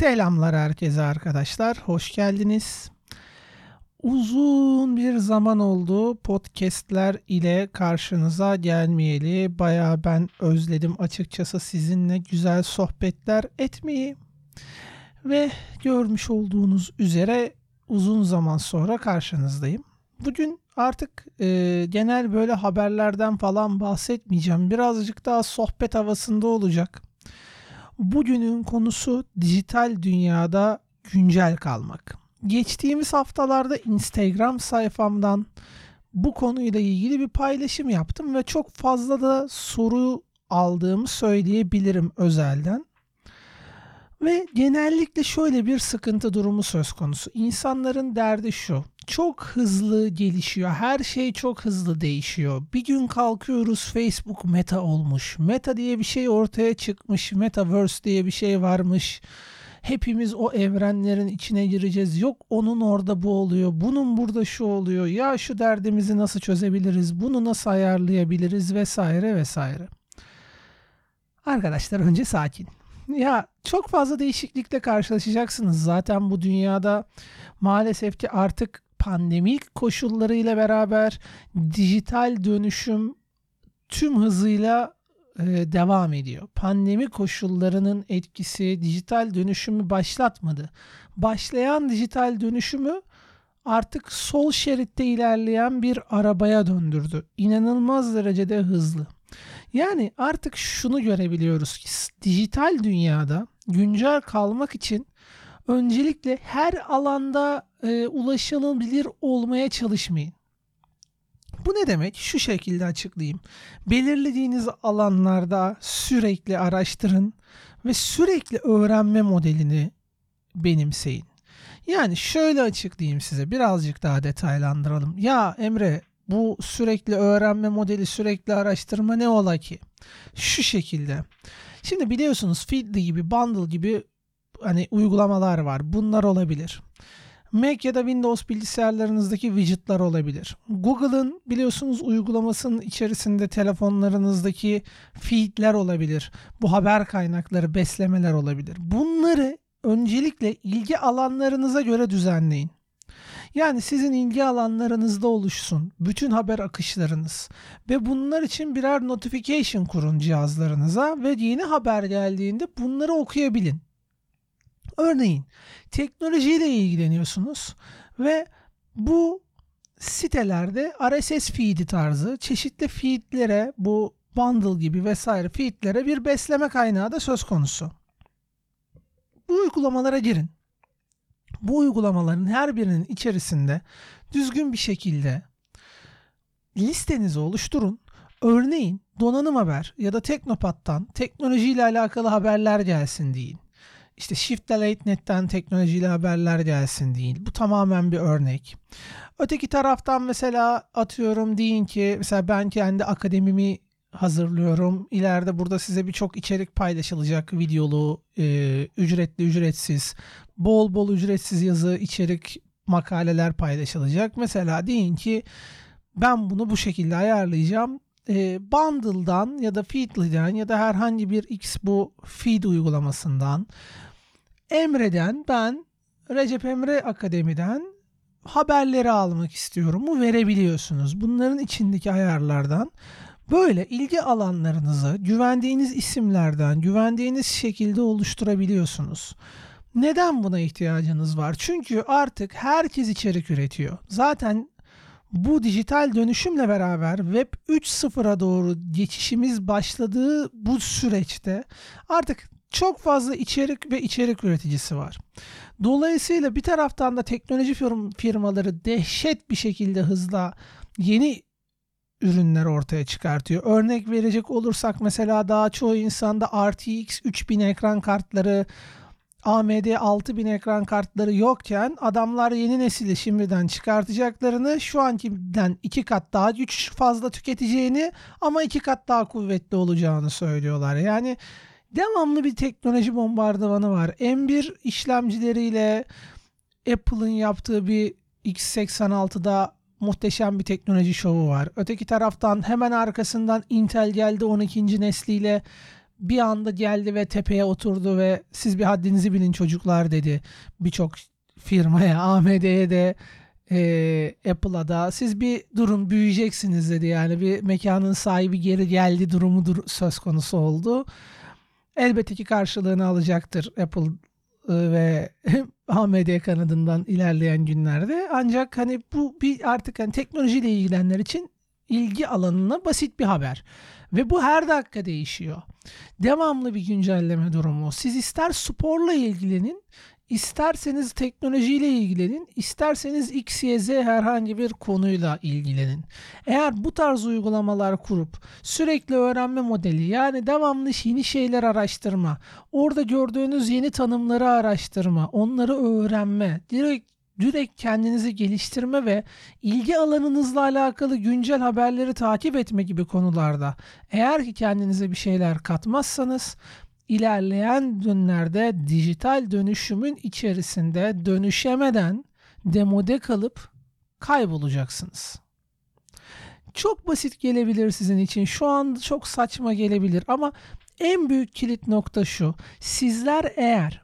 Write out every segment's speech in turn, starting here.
Selamlar herkese arkadaşlar. Hoş geldiniz. Uzun bir zaman oldu podcastler ile karşınıza gelmeyeli. Baya ben özledim açıkçası sizinle güzel sohbetler etmeyi. Ve görmüş olduğunuz üzere uzun zaman sonra karşınızdayım. Bugün artık e, genel böyle haberlerden falan bahsetmeyeceğim. Birazcık daha sohbet havasında olacak. Bugünün konusu dijital dünyada güncel kalmak. Geçtiğimiz haftalarda Instagram sayfamdan bu konuyla ilgili bir paylaşım yaptım ve çok fazla da soru aldığımı söyleyebilirim özelden. Ve genellikle şöyle bir sıkıntı durumu söz konusu. İnsanların derdi şu. Çok hızlı gelişiyor. Her şey çok hızlı değişiyor. Bir gün kalkıyoruz Facebook meta olmuş. Meta diye bir şey ortaya çıkmış. Metaverse diye bir şey varmış. Hepimiz o evrenlerin içine gireceğiz. Yok onun orada bu oluyor. Bunun burada şu oluyor. Ya şu derdimizi nasıl çözebiliriz? Bunu nasıl ayarlayabiliriz vesaire vesaire. Arkadaşlar önce sakin. Ya çok fazla değişiklikle karşılaşacaksınız. Zaten bu dünyada maalesef ki artık pandemik koşullarıyla beraber dijital dönüşüm tüm hızıyla e, devam ediyor. Pandemi koşullarının etkisi dijital dönüşümü başlatmadı. Başlayan dijital dönüşümü artık sol şeritte ilerleyen bir arabaya döndürdü. İnanılmaz derecede hızlı. Yani artık şunu görebiliyoruz ki dijital dünyada güncel kalmak için öncelikle her alanda e, ulaşılabilir olmaya çalışmayın. Bu ne demek? Şu şekilde açıklayayım. Belirlediğiniz alanlarda sürekli araştırın ve sürekli öğrenme modelini benimseyin. Yani şöyle açıklayayım size birazcık daha detaylandıralım. Ya Emre bu sürekli öğrenme modeli, sürekli araştırma ne ola ki? Şu şekilde. Şimdi biliyorsunuz Feedly gibi, Bundle gibi hani uygulamalar var. Bunlar olabilir. Mac ya da Windows bilgisayarlarınızdaki widgetler olabilir. Google'ın biliyorsunuz uygulamasının içerisinde telefonlarınızdaki feedler olabilir. Bu haber kaynakları, beslemeler olabilir. Bunları öncelikle ilgi alanlarınıza göre düzenleyin. Yani sizin ilgi alanlarınızda oluşsun bütün haber akışlarınız ve bunlar için birer notification kurun cihazlarınıza ve yeni haber geldiğinde bunları okuyabilin. Örneğin teknolojiyle ilgileniyorsunuz ve bu sitelerde RSS feed'i tarzı çeşitli feed'lere bu bundle gibi vesaire feed'lere bir besleme kaynağı da söz konusu. Bu uygulamalara girin bu uygulamaların her birinin içerisinde düzgün bir şekilde listenizi oluşturun. Örneğin donanım haber ya da Teknopat'tan teknolojiyle alakalı haberler gelsin deyin. İşte Shift Delete Net'ten teknolojiyle haberler gelsin deyin. Bu tamamen bir örnek. Öteki taraftan mesela atıyorum deyin ki mesela ben kendi akademimi hazırlıyorum. İleride burada size birçok içerik paylaşılacak. Videolu, e, ücretli, ücretsiz, bol bol ücretsiz yazı, içerik, makaleler paylaşılacak. Mesela deyin ki ben bunu bu şekilde ayarlayacağım. E, Bundle'dan ya da Feedly'den ya da herhangi bir X bu feed uygulamasından Emre'den ben Recep Emre Akademi'den haberleri almak istiyorum mu verebiliyorsunuz. Bunların içindeki ayarlardan Böyle ilgi alanlarınızı güvendiğiniz isimlerden, güvendiğiniz şekilde oluşturabiliyorsunuz. Neden buna ihtiyacınız var? Çünkü artık herkes içerik üretiyor. Zaten bu dijital dönüşümle beraber Web 3.0'a doğru geçişimiz başladığı bu süreçte artık çok fazla içerik ve içerik üreticisi var. Dolayısıyla bir taraftan da teknoloji firmaları dehşet bir şekilde hızla yeni ürünler ortaya çıkartıyor. Örnek verecek olursak mesela daha çoğu insanda RTX 3000 ekran kartları AMD 6000 ekran kartları yokken adamlar yeni nesili şimdiden çıkartacaklarını şu ankinden iki kat daha güç fazla tüketeceğini ama iki kat daha kuvvetli olacağını söylüyorlar. Yani devamlı bir teknoloji bombardımanı var. M1 işlemcileriyle Apple'ın yaptığı bir X86'da muhteşem bir teknoloji şovu var. Öteki taraftan hemen arkasından Intel geldi 12. nesliyle bir anda geldi ve tepeye oturdu ve siz bir haddinizi bilin çocuklar dedi birçok firmaya AMD'ye de e, Apple'a da siz bir durun büyüyeceksiniz dedi yani bir mekanın sahibi geri geldi durumu dur söz konusu oldu. Elbette ki karşılığını alacaktır Apple e, ve AMD kanadından ilerleyen günlerde. Ancak hani bu bir artık hani teknolojiyle ilgilenenler için ilgi alanına basit bir haber. Ve bu her dakika değişiyor. Devamlı bir güncelleme durumu. Siz ister sporla ilgilenin, isterseniz teknolojiyle ilgilenin, isterseniz X, Y, Z herhangi bir konuyla ilgilenin. Eğer bu tarz uygulamalar kurup sürekli öğrenme modeli yani devamlı yeni şeyler araştırma, orada gördüğünüz yeni tanımları araştırma, onları öğrenme, direkt direkt kendinizi geliştirme ve ilgi alanınızla alakalı güncel haberleri takip etme gibi konularda eğer ki kendinize bir şeyler katmazsanız ilerleyen günlerde dijital dönüşümün içerisinde dönüşemeden demode kalıp kaybolacaksınız. Çok basit gelebilir sizin için. Şu an çok saçma gelebilir ama en büyük kilit nokta şu. Sizler eğer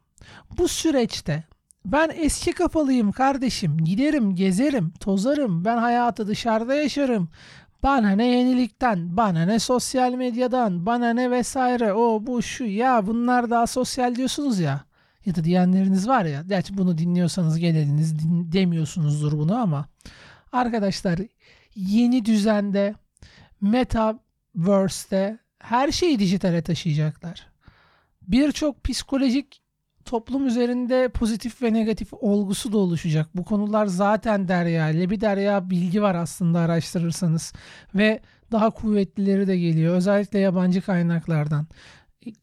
bu süreçte ben eski kafalıyım kardeşim. Giderim, gezerim, tozarım. Ben hayatı dışarıda yaşarım. Bana ne yenilikten, bana ne sosyal medyadan, bana ne vesaire o bu şu ya bunlar daha sosyal diyorsunuz ya. Ya da diyenleriniz var ya. Gerçi bunu dinliyorsanız geliniz din, demiyorsunuzdur bunu ama. Arkadaşlar yeni düzende Metaverse'de her şeyi dijitale taşıyacaklar. Birçok psikolojik toplum üzerinde pozitif ve negatif olgusu da oluşacak. Bu konular zaten derya ile bir derya bilgi var aslında araştırırsanız ve daha kuvvetlileri de geliyor özellikle yabancı kaynaklardan.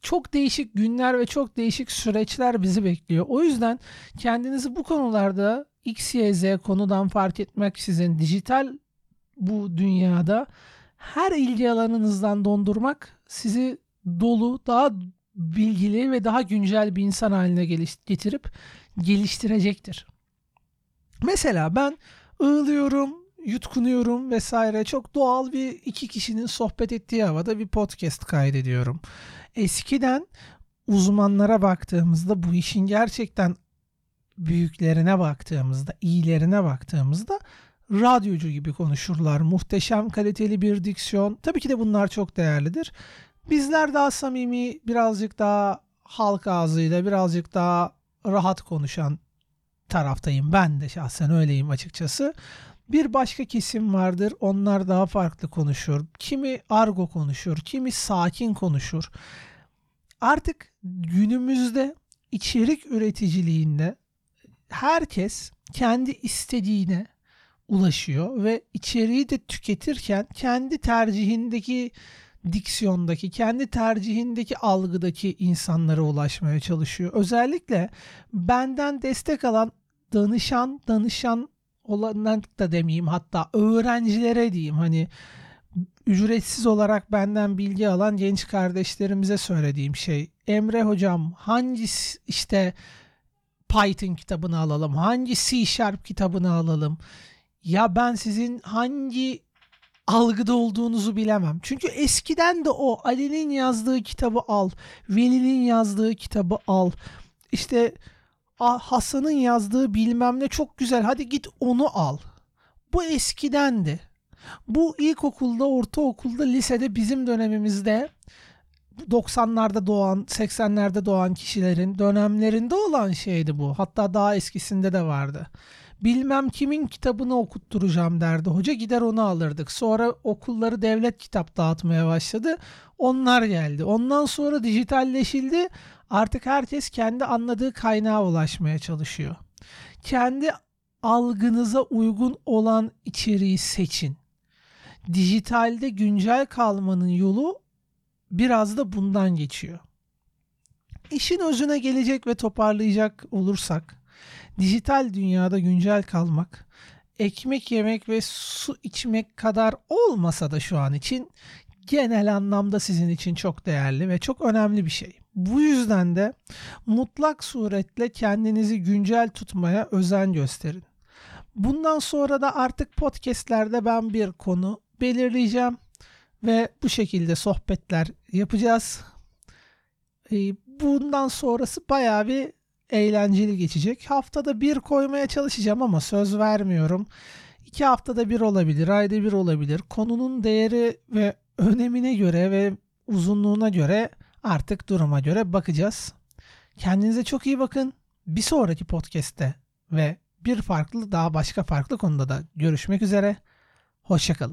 Çok değişik günler ve çok değişik süreçler bizi bekliyor. O yüzden kendinizi bu konularda X, Y, Z konudan fark etmek sizin dijital bu dünyada her ilgi alanınızdan dondurmak sizi dolu, daha bilgili ve daha güncel bir insan haline getirip geliştirecektir. Mesela ben ığlıyorum, yutkunuyorum vesaire. Çok doğal bir iki kişinin sohbet ettiği havada bir podcast kaydediyorum. Eskiden uzmanlara baktığımızda bu işin gerçekten büyüklerine baktığımızda, iyilerine baktığımızda radyocu gibi konuşurlar. Muhteşem kaliteli bir diksiyon. Tabii ki de bunlar çok değerlidir. Bizler daha samimi, birazcık daha halk ağzıyla, birazcık daha rahat konuşan taraftayım. Ben de şahsen öyleyim açıkçası. Bir başka kesim vardır. Onlar daha farklı konuşur. Kimi argo konuşur, kimi sakin konuşur. Artık günümüzde içerik üreticiliğinde herkes kendi istediğine ulaşıyor ve içeriği de tüketirken kendi tercihindeki diksiyondaki, kendi tercihindeki algıdaki insanlara ulaşmaya çalışıyor. Özellikle benden destek alan danışan, danışan olanlar da demeyeyim hatta öğrencilere diyeyim. Hani ücretsiz olarak benden bilgi alan genç kardeşlerimize söylediğim şey Emre hocam hangi işte Python kitabını alalım? Hangi C Sharp kitabını alalım? Ya ben sizin hangi algıda olduğunuzu bilemem. Çünkü eskiden de o Ali'nin yazdığı kitabı al, Veli'nin yazdığı kitabı al. İşte Hasan'ın yazdığı bilmem ne çok güzel hadi git onu al. Bu eskidendi. Bu ilkokulda, ortaokulda, lisede bizim dönemimizde 90'larda doğan, 80'lerde doğan kişilerin dönemlerinde olan şeydi bu. Hatta daha eskisinde de vardı bilmem kimin kitabını okutturacağım derdi hoca gider onu alırdık. Sonra okulları devlet kitap dağıtmaya başladı. Onlar geldi. Ondan sonra dijitalleşildi. Artık herkes kendi anladığı kaynağa ulaşmaya çalışıyor. Kendi algınıza uygun olan içeriği seçin. Dijitalde güncel kalmanın yolu biraz da bundan geçiyor. İşin özüne gelecek ve toparlayacak olursak dijital dünyada güncel kalmak, ekmek yemek ve su içmek kadar olmasa da şu an için genel anlamda sizin için çok değerli ve çok önemli bir şey. Bu yüzden de mutlak suretle kendinizi güncel tutmaya özen gösterin. Bundan sonra da artık podcastlerde ben bir konu belirleyeceğim ve bu şekilde sohbetler yapacağız. E, bundan sonrası bayağı bir eğlenceli geçecek. Haftada bir koymaya çalışacağım ama söz vermiyorum. İki haftada bir olabilir, ayda bir olabilir. Konunun değeri ve önemine göre ve uzunluğuna göre artık duruma göre bakacağız. Kendinize çok iyi bakın. Bir sonraki podcast'te ve bir farklı daha başka farklı konuda da görüşmek üzere. Hoşçakalın.